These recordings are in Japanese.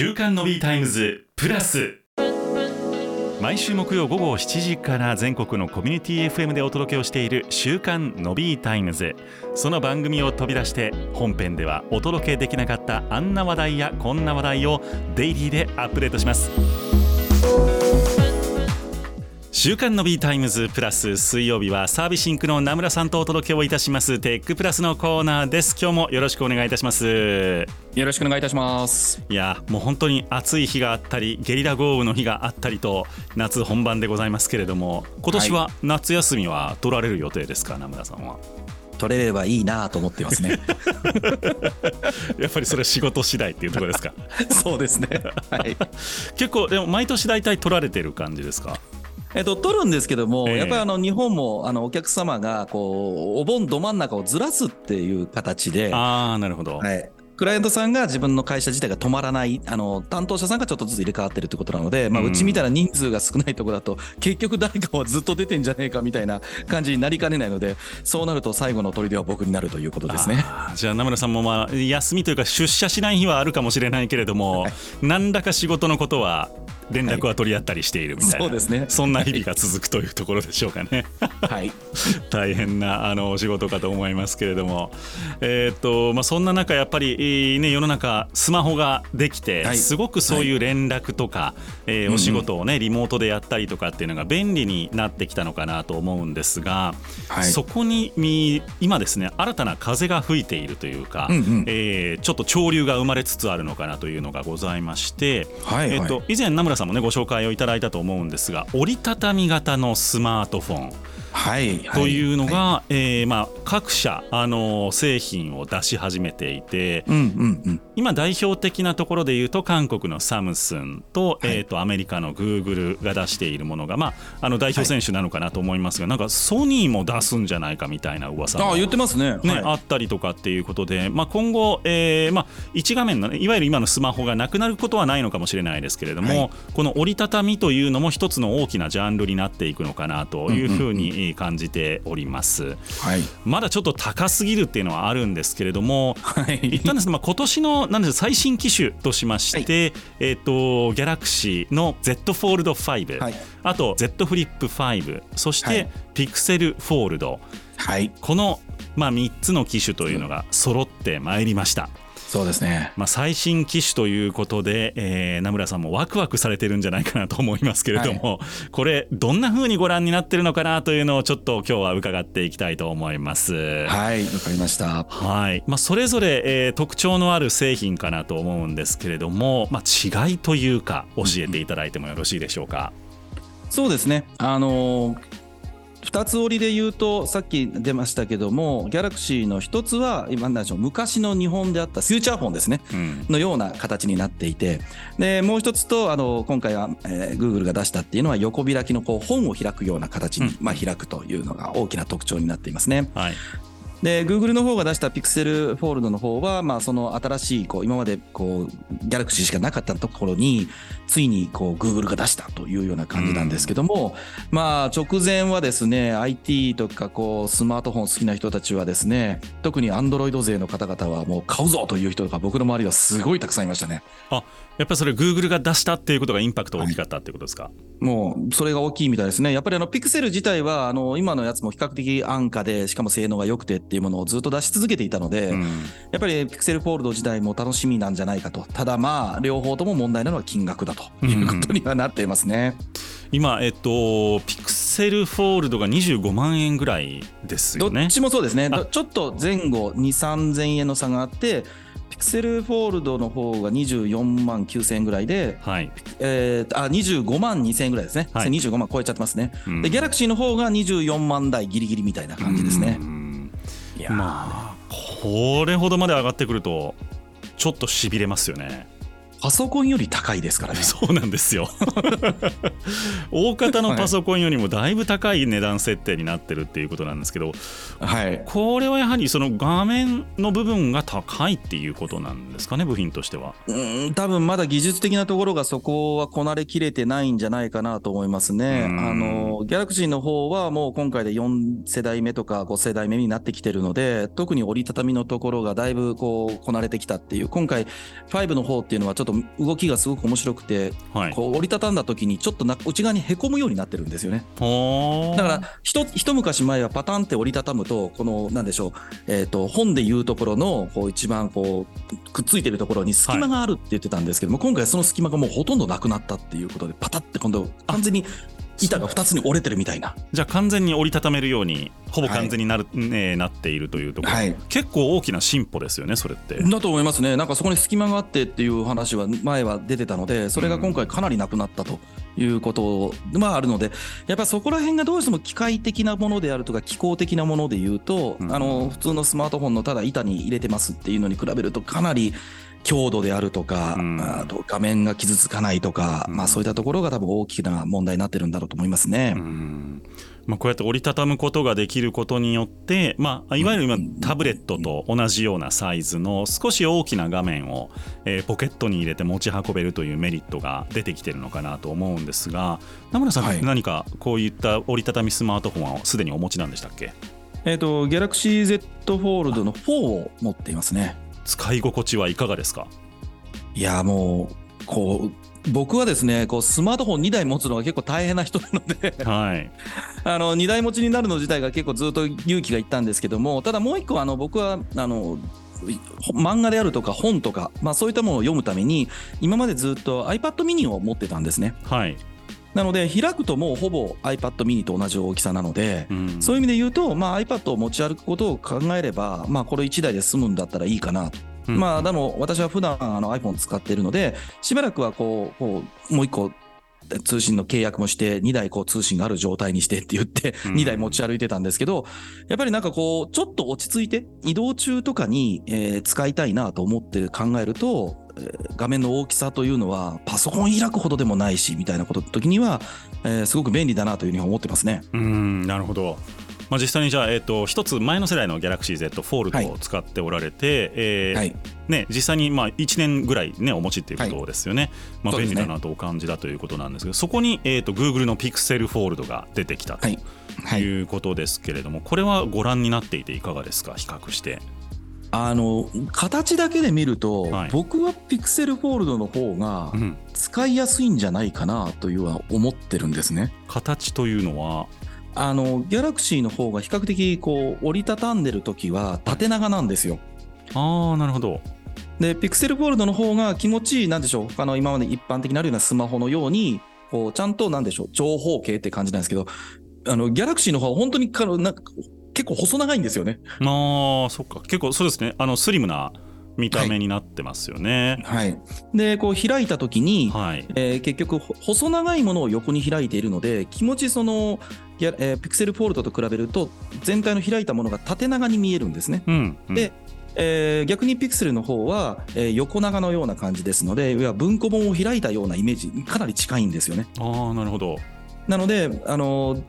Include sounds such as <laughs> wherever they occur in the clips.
週刊ノビータイムズプラス。毎週木曜午後7時から全国のコミュニティ FM でお届けをしている週刊ノビータイムズ。その番組を飛び出して本編ではお届けできなかったあんな話題やこんな話題をデイリーでアップデートします。週刊ノビータイムズプラス水曜日はサービシンクの名村さんとお届けをいたします。テックプラスのコーナーです。今日もよろしくお願いいたします。よろしくお願いいたします。いやもう本当に暑い日があったりゲリラ豪雨の日があったりと夏本番でございますけれども今年は夏休みは取られる予定ですか、名村さんは？取れればいいなと思ってますね。<laughs> やっぱりそれ仕事次第っていうところですか？<laughs> そうですね。はい。<laughs> 結構でも毎年大体取られてる感じですか？えっと、取るんですけども、ええ。やっぱりあの日本もあのお客様がこうお盆ど真ん中をずらすっていう形で、ああなるほど、はい、クライアントさんが自分の会社自体が止まらない、あの担当者さんがちょっとずつ入れ替わってるってことなので、まあ、うちみたいな人数が少ないところだと、結局誰かはずっと出てんじゃねえかみたいな感じになりかねないので、そうなると最後の砦は僕になるということですね。じゃあ名村さんもまあ休みというか出社しない日はあるかもしれないけれども、はい。何らか仕事のことは連絡は取り合ったりしているみたいな、そうですね。そんな日々が続くというところでしょうかね。はい、<laughs> 大変なあのお仕事かと思いますけれども、えーっとまあ、そんな中やっぱり、えーね、世の中スマホができて、はい。すごくそういう連絡とか、えーうんお仕事を、ね、リモートでやったりとかっていうのが便利になってきたのかなと思うんですが、はい。そこにみ今ですね新たな風が吹いているというか、うんうん。えーちょっと潮流が生まれつつあるのかなというのがございまして、はい、えっと以前名村さんもねご紹介をいただいたと思うんですが折りたたみ型のスマートフォン。はい、というのが、はえーまあ、各社、あの製品を出し始めていてい、うんうんうん、今代表的なところでいうと韓国のサムスンと,、はい。えー、とアメリカのグーグルが出しているものが、まあ、あの代表選手なのかなと思いますが、なんかソニーも出すんじゃないかみたいな噂もあ言ってますね。ねはい。あったりとかっていうことで、まあ、今後、えーまあ、一画面の、ね、いわゆる今のスマホがなくなることはないのかもしれないですけれども、はい。この折りたたみというのも一つの大きなジャンルになっていくのかなというふうに感じております。はい、まだちょっと高すぎるっていうのはあるんですけれども、はい、一旦ですね、まあ、今年のなんです最新機種としまして、えっ、とギャラクシーの Z フォールド5、はい。あと Z フリップ5、そしはい。てピクセルフォールド、はい、この、まあ、3つの機種というのが揃ってまいりました。そうですね。まあ、最新機種ということで、えー名村さんもワクワクされてるんじゃないかなと思いますけれども、これどんな風にご覧になってるのかなというのをちょっと今日は伺っていきたいと思います。はい、わかりました。はいまあ、それぞれ、えー特徴のある製品かなと思うんですけれども、まあ、違いというか教えていただいてもよろしいでしょうか？そうですね。あのー二つ折りで言うと、さっき出ましたけども、ギャラクシーの一つは、今でしょう、昔の日本であったフューチャーフォンですね。うんのような形になっていて、でもう一つと、あの今回は、えー、Google が出したっていうのは、横開きのこう本を開くような形に、うんまあ、開くというのが大きな特徴になっていますね。はいで、Google の方が出した Pixel フォールドの方は、まあ、その新しい、こう、今まで、こう、Galaxy しかなかったところに、ついに、こう、Google が出したというような感じなんですけども、まあ、直前はですね、IT とか、こう、スマートフォン好きな人たちはですね、特に Android 勢の方々は、もう買うぞという人が僕の周りはすごいたくさんいましたね。あやっぱりそれ Google が出したっていうことがインパクト大きかったっていうことですか、もう、それが大きいみたいですね。やっぱりあの、ピクセル自体は、あの、今のやつも比較的安価で、しかも性能が良くてっていうものをずっと出し続けていたので、うんやっぱりピクセルフォールド自体も楽しみなんじゃないかと。ただまあ、両方とも問題なのは金額だということにはなっていますね。今、えっと、ピクセルフォールドが25万円ぐらいですどよねっ。ちもそうですね。ちょっと前後2、3000円の差があって、ピクセルフォールドの方が24万9000円ぐらいで、はい、えー、あ25万2000円ぐらいですね、はい。25万超えちゃってますね、うん。でギャラクシーの方が24万台ギリギリみたいな感じですね。う。ん。いやー。まあこれほどまで上がってくるとちょっとしびれますよね。パソコンより高いですからね。そうなんですよ <laughs> 大方のパソコンよりもだいぶ高い値段設定になってるっていうことなんですけどはい。これはやはりその画面の部分が高いっていうことなんですかね部品としては。うーん多分まだ技術的なところがそこはこなれきれてないんじゃないかなと思いますね。うんあの、ギャラクシーの方はもう今回で4世代目とか5世代目になってきてるので、特に折りたたみのところがだいぶこうこなれてきたっていう、今回5の方っていうのはちょっとと動きがすごく面白くて、はいこう折りたたんだ時にちょっとな内側にへこむようになってるんですよね。だからひと一昔前はパタンって折りたたむとこのなんでしょう、えー、と本でいうところのこう一番こうくっついてるところに隙間があるって言ってたんですけども、今回その隙間がもうほとんどなくなったっていうことでパタって今度完全に板が2つに折れてるみたいな。じゃあ完全に折りたためるようにほぼ完全になる、ねなっているというところ、はい。結構大きな進歩ですよねそれって。だと思いますね、なんかそこに隙間があってっていう話は前は出てたので、それが今回かなりなくなったということまああるので、やっぱりそこら辺がどうしても機械的なものであるとか、機構的なもので言うと、うん。あの普通のスマートフォンのただ板に入れてますっていうのに比べると、かなり強度であるとか、うん。あと画面が傷つかないとか、うん。まあそういったところが多分大きな問題になってるんだろうと思いますね。うん。まあ、こうやって折りたたむことができることによって、まあ、いわゆる今うんタブレットと同じようなサイズの少し大きな画面を、えーポケットに入れて持ち運べるというメリットが出てきてるのかなと思うんですが名村さん、はい。何かこういった折りたたみスマートフォンはすでにお持ちなんでしたっけ？えっ、と、Galaxy Z Fold の4を持っていますね。使い心地はいかがですか？いやもうこう僕はですねこうスマートフォン2台持つのが結構大変な人なのではい。<laughs> あの2台持ちになるの自体が結構ずっと勇気がいったんですけどもただもう一個あの僕はあの漫画であるとか本とか、まあ、そういったものを読むために今までずっと iPad mini を持ってたんですね。はい、なので開くともうほぼ iPad mini と同じ大きさなのでうん。そういう意味で言うと、まあ、iPad を持ち歩くことを考えれば、まあ、これ1台で済むんだったらいいかな。とうん。まあでも私は普段あの iPhone 使っているのでしばらくはこうこうもう一個通信の契約もして2台こう通信がある状態にしてって言ってうん。2台持ち歩いてたんですけどやっぱりなんかこうちょっと落ち着いて移動中とかにえー使いたいなと思って考えるとえー画面の大きさというのはパソコン開くほどでもないしみたいなこと時にはえーすごく便利だなというふうに思ってますね。うんなるほど、まあ、実際にじゃあ、えー、と一つ前の世代の Galaxy Z フォールはい。ドを使っておられて、えーはい。ね、実際にまあ1年ぐらい、ね、お持ちっていうことですよね、まあ、そうですね。便利だなとお感じだということなんですけどそこに、えー、と Google の Pixel フォールドが出てきたとはい。はい。いうことですけれども、これはご覧になっていていかがですか？比較して。あの形だけで見ると、はい。僕はピクセルフォールドの方がうん。使いやすいんじゃないかなというは思ってるんですね。形というのは？あのギャラクシーの方が比較的こう折りたたんでる時は縦長なんですよ。ああなるほど。でピクセルフォールドの方が気持ちいいなんでしょう？他の今まで一般的になるようなスマホのようにこうちゃんとなんでしょう？長方形って感じなんですけどあのギャラクシーの方は本当にかなんか結構細長いんですよね。あーそっか結構そうですねあのスリムな見た目になってますよね。はい、でこう開いた時に、はい、えー結局ほ細長いものを横に開いているので気持ちそのギャ、えーピクセルフォールドと比べると全体の開いたものが縦長に見えるんですね。うんうんでえー逆にピクセルの方は、えー横長のような感じですのでいわ文庫本を開いたようなイメージにかなり近いんですよね。ああなるほどなので、あのー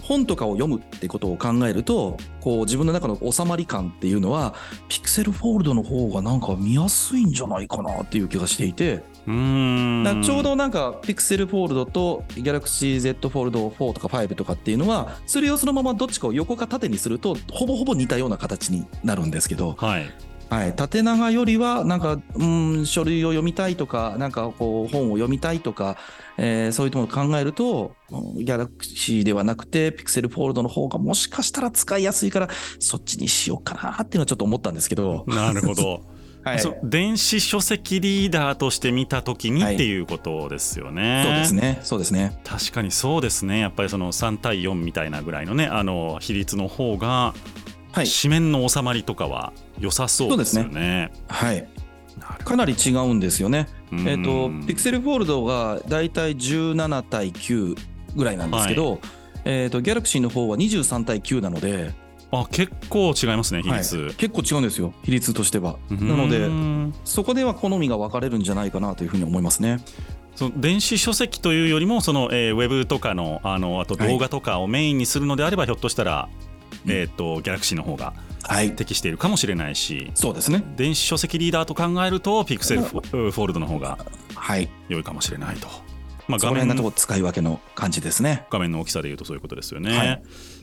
本とかを読むってことを考えるとこう自分の中の収まり感っていうのはピクセルフォールドの方がなんか見やすいんじゃないかなっていう気がしていて。うーん。ちょうどなんか Pixel フォールドと Galaxy Z フォールド4とか5とかっていうのはそれをそのままどっちかを横か縦にするとほぼほぼ似たような形になるんですけど、はいはい、縦長よりはなんかうん書類を読みたいとかなんかこう本を読みたいとか、えーそういうものを考えるとうん Galaxy ではなくて Pixel フォールドの方がもしかしたら使いやすいからそっちにしようかなっていうのはちょっと思ったんですけど、なるほど、<laughs> はい、電子書籍リーダーとして見た時にはい。っていうことですよね。そうですね。そうですね。確かにそうですね。やっぱりその3対4みたいなぐらいのねあの比率の方がはい紙面の収まりとかは良さそうですよね。はいかなり違うんですよね。えっ、とうん、ピクセルフォールドがだいたい17対9ぐらいなんですけど、えっ、と、ギャラクシーの方は23対9なので、あ結構違いますね比率。はい結構違うんですよ、比率としては。うんなので、そこでは好みが分かれるんじゃないかなというふうに思いますね。その電子書籍というよりもその、えーウェブとかのあのあと動画とかをメインにするのであれば、ひょっとしたら、うんえー、とギャラクシーの方がはい。適しているかもしれないしそうですね。電子書籍リーダーと考えるとピクセルフォフォールドの方がはい。良いかもしれないと。まあ、そ画面のところ使い分けの感じですね。画面の大きさでいうとそういうことですよね。はい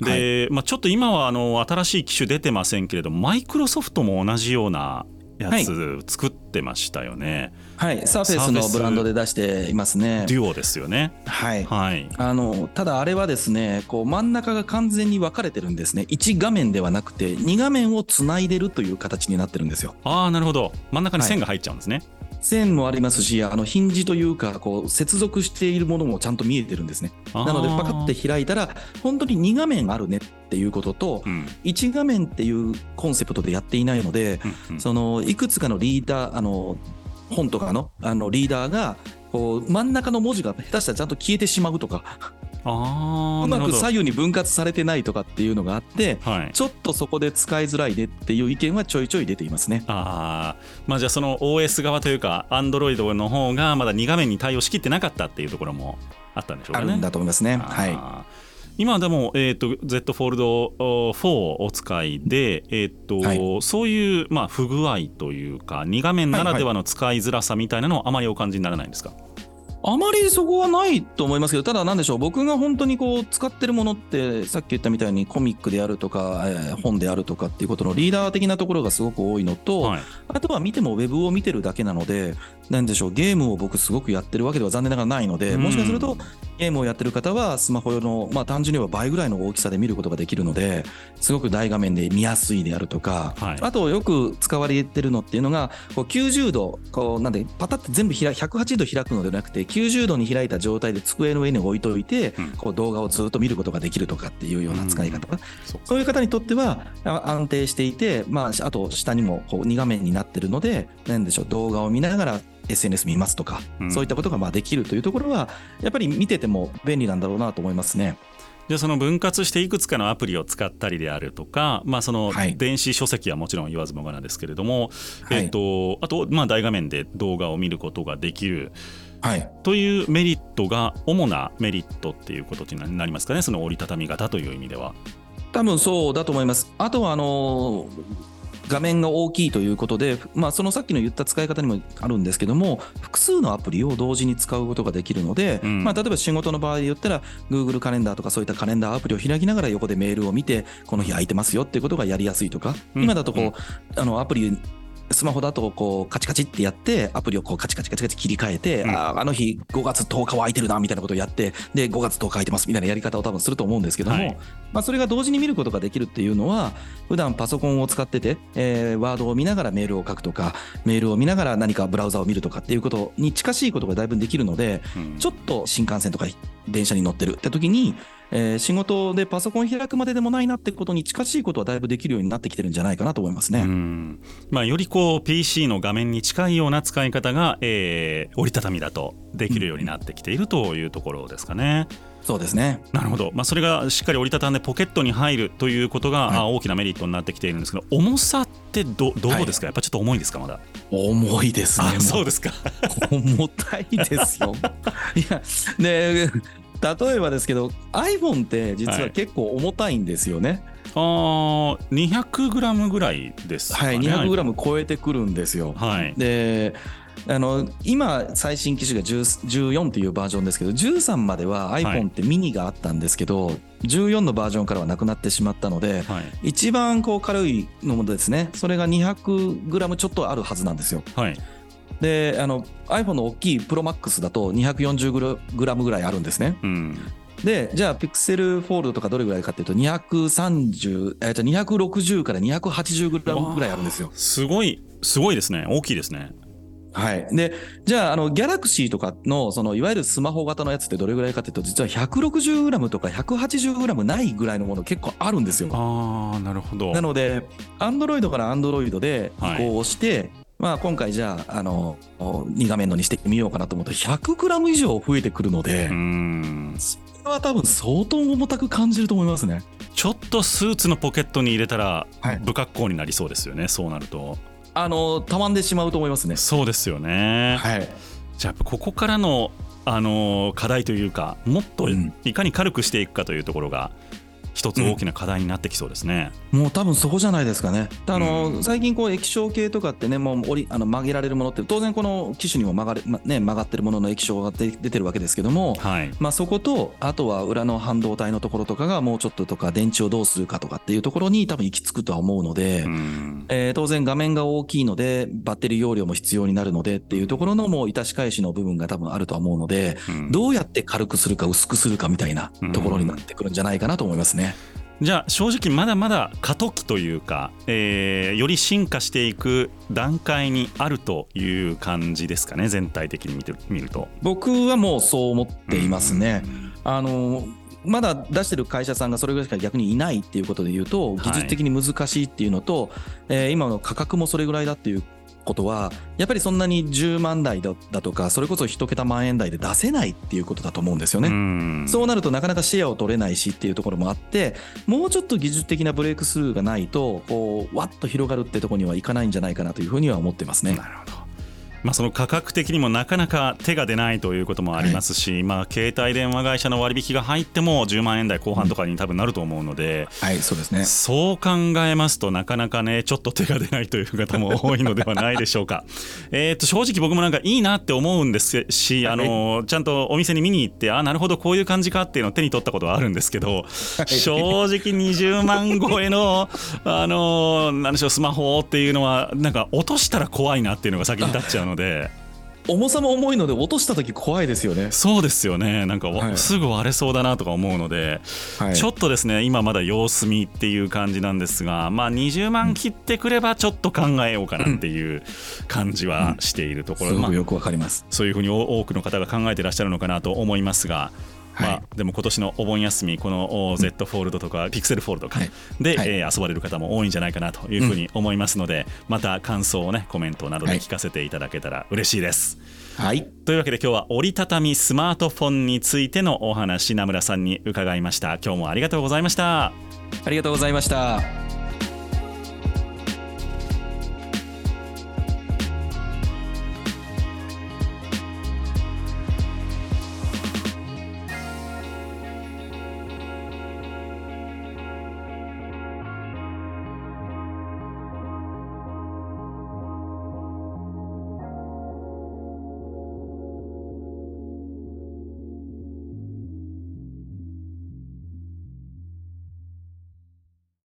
で、まあ、ちょっと今はあの新しい機種出てませんけれどもマイクロソフトも同じようなやつ作ってましたよね、はい、サーフェイスのブランドで出していますね。デュオですよね。はい。はい。あのただあれはですねこう真ん中が完全に分かれてるんですね。1画面ではなくて2画面をつないでるという形になってるんですよ。ああなるほど。真ん中に線が入っちゃうんですね、線もありますしあのヒンジというかこう接続しているものもちゃんと見えてるんですね。なのでパカって開いたら本当に2画面あるねっていうこととうん。1画面っていうコンセプトでやっていないのでうんうん。そのいくつかのリーダーあの本とかのあのリーダーがこう真ん中の文字が下手したらちゃんと消えてしまうとかうまく左右に分割されてないとかっていうのがあってはいちょっとそこで使いづらいねっていう意見はちょいちょい出ていますね。あーまあじゃあその OS 側というか Android の方がまだ2画面に対応しきってなかったっていうところもあったんでしょうかね。あるんだと思いますね。はい。今でも、えー、と Z フォールド4をお使いで、えーとはいそういう、まあ、不具合というか2画面ならではの使いづらさみたいなのはあまりお感じにならないんですか、あまりそこはないと思いますけど、ただなんでしょう、僕が本当にこう使ってるものって、さっき言ったみたいにコミックであるとか、えー本であるとかっていうことのリーダー的なところがすごく多いのと、はい、あとは見てもウェブを見てるだけなので、なんでしょう、ゲームを僕すごくやってるわけでは残念ながらないので、うん。もしかするとゲームをやってる方はスマホ用の、まあ単純に言えば倍ぐらいの大きさで見ることができるので、すごく大画面で見やすいであるとか、はい。あとよく使われてるのっていうのが、こう90度、こうなんでパタって全部開180度開くのではなくて、90度に開いた状態で机の上に置いといて、うん。こう動画をずっと見ることができるとかっていうような使い方。そうそういう方にとってはあ安定していて、まあ、あと下にもこう2画面になってるので、なんでしょう、動画を見ながら SNS 見ますとか、うんそういったことがまあできるというところは、やっぱり見てても便利なんだろうなと思いますね。じゃあその分割していくつかのアプリを使ったりであるとか、まあ、そのはい電子書籍はもちろん言わずもがなですけれども、はいえっとあとまあ大画面で動画を見ることができるはい。というメリットが主なメリットっていうことになりますかね？その折りたたみ型という意味では。多分そうだと思います。あとは、あの画面が大きいということで、まあ、そのさっきの言った使い方にもあるんですけども、複数のアプリを同時に使うことができるので、うん。まあ、例えば仕事の場合で言ったら、Google カレンダーとかそういったカレンダーアプリを開きながら横でメールを見て、この日空いてますよっていうことがやりやすいとか、うん。今だとこう、あのアプリスマホだとこうカチカチってやってアプリをこうカチカチカチカチ切り替えて、うん。あーあの日5月10日は空いてるなみたいなことをやってで5月10日空いてますみたいなやり方を多分すると思うんですけども、はい。まあ、それが同時に見ることができるっていうのは普段パソコンを使ってて、えーワードを見ながらメールを書くとかメールを見ながら何かブラウザを見るとかっていうことに近しいことがだいぶできるのでうん。ちょっと新幹線とか電車に乗ってるって時に、えー仕事でパソコン開くまででもないなってことに近しいことはだいぶできるようになってきてるんじゃないかなと思いますね。うんまあ、よりこう PC の画面に近いような使い方が、えー折りたたみだとできるようになってきているというところですかね。そうですね。なるほど、まあ、それがしっかり折りたたんでポケットに入るということが、はいあ大きなメリットになってきているんですけど重さってどどうですか、やっぱちょっと重いですかまだ？重いですね。あそうですか。重たいですよ。いや、で、例えばですけど、iPhone って実は結構重たいんですよね。あー 200g ぐらいですかはい、ね。200g 超えてくるんですよ。はい。で、あの今、最新機種が10 14っていうバージョンですけど、13までは iPhone ってミニがあったんですけど、14のバージョンからはなくなってしまったので、はい。一番こう軽いのもですね、それが 200g ちょっとあるはずなんですよ。はい。で、あの iPhone の大きい ProMax だと 240g ぐらいあるんですね。うん。で、じゃあ、ピクセルフォールドとかどれぐらいかっていうと、230、えっと、260から280グラムぐらいあるんですよ。すごい、すごいですね。大きいですね。はい。で、じゃあ、あの、ギャラクシーとかの、その、いわゆるスマホ型のやつってどれぐらいかっていうと、実は160グラムとか180グラムないぐらいのもの結構あるんですよ。ああ、なるほど。なので、アンドロイドからアンドロイドで移行をして、まあ、今回じゃあ、あの、2画面のにしてみようかなと思うと、100グラム以上増えてくるのでう、ん。それは多分相当重たく感じると思いますね。ちょっとスーツのポケットに入れたらはい不格好になりそうですよね、そうなると。あの、たまんでしまうと思いますね。そうですよね。はい。じゃあここからの、あのー課題というかもっとうんいかに軽くしていくかというところが一つ大きな課題になってきそうですね。もう多分そこじゃないですかね。あの、うん最近こう液晶系とかってね、もう折りあの曲げられるものって当然この機種にも曲がれ、まね、曲がってるものの液晶が出出てるわけですけども。はい。まあ、そことあとは裏の半導体のところとかがもうちょっととか電池をどうするかとかっていうところに多分行き着くとは思うので、うんえー当然画面が大きいのでバッテリー容量も必要になるのでっていうところのもう致し返しの部分が多分あるとは思うのでうんどうやって軽くするか薄くするかみたいなところになってくるんじゃないかなと思いますね。じゃあ正直まだまだ過渡期というか、えーより進化していく段階にあるという感じですかね全体的に見てみると。僕はもうそう思っていますね。あのまだ出してる会社さんがそれぐらいしか逆にいないっていうことで言うとい技術的に難しいっていうのと、えー今の価格もそれぐらいだっていうことはやっぱりそんなに10万台だだとかそれこそ1桁万円台で出せないっていうことだと思うんですよね。うんそうなるとなかなかシェアを取れないしっていうところもあってもうちょっと技術的なブレイクスルーがないとこうわっと広がるってところにはいかないんじゃないかなというふうには思ってますね。なるほど。まあ、その価格的にもなかなか手が出ないということもありますし、まあ、携帯電話会社の割引が入っても10万円台後半とかに多分なると思うので、はい。そうですね。そう考えますとなかなかねちょっと手が出ないという方も多いのではないでしょうか。<laughs> えーと正直僕もなんかいいなって思うんですしあのちゃんとお店に見に行ってあなるほどこういう感じかっていうのを手に取ったことはあるんですけど <laughs> 正直20万超えのあのなんでしょうスマホっていうのはなんか落としたら怖いなっていうのが先に立っちゃうので重さも重いので落とした時怖いですよね。そうですよねなんかはいすぐ割れそうだなとか思うので、はいちょっとですね今まだ様子見っていう感じなんですがまあ20万切ってくればちょっと考えようかなっていう感じはしているところ、まあすごくよくわかります。そういうふうに多くの方が考えてらっしゃるのかなと思いますが。まはあ、でも今年のお盆休みこのお Z フォールドとかピクセルフォールドとか。はい。で、はい。えー遊ばれる方も多いんじゃないかなというふうに思いますので、また感想をねコメントなどで聞かせていただけたら嬉しいです。はい。というわけで今日は折りたたみスマートフォンについてのお話名村さんに伺いました。今日もありがとうございました。ありがとうございました。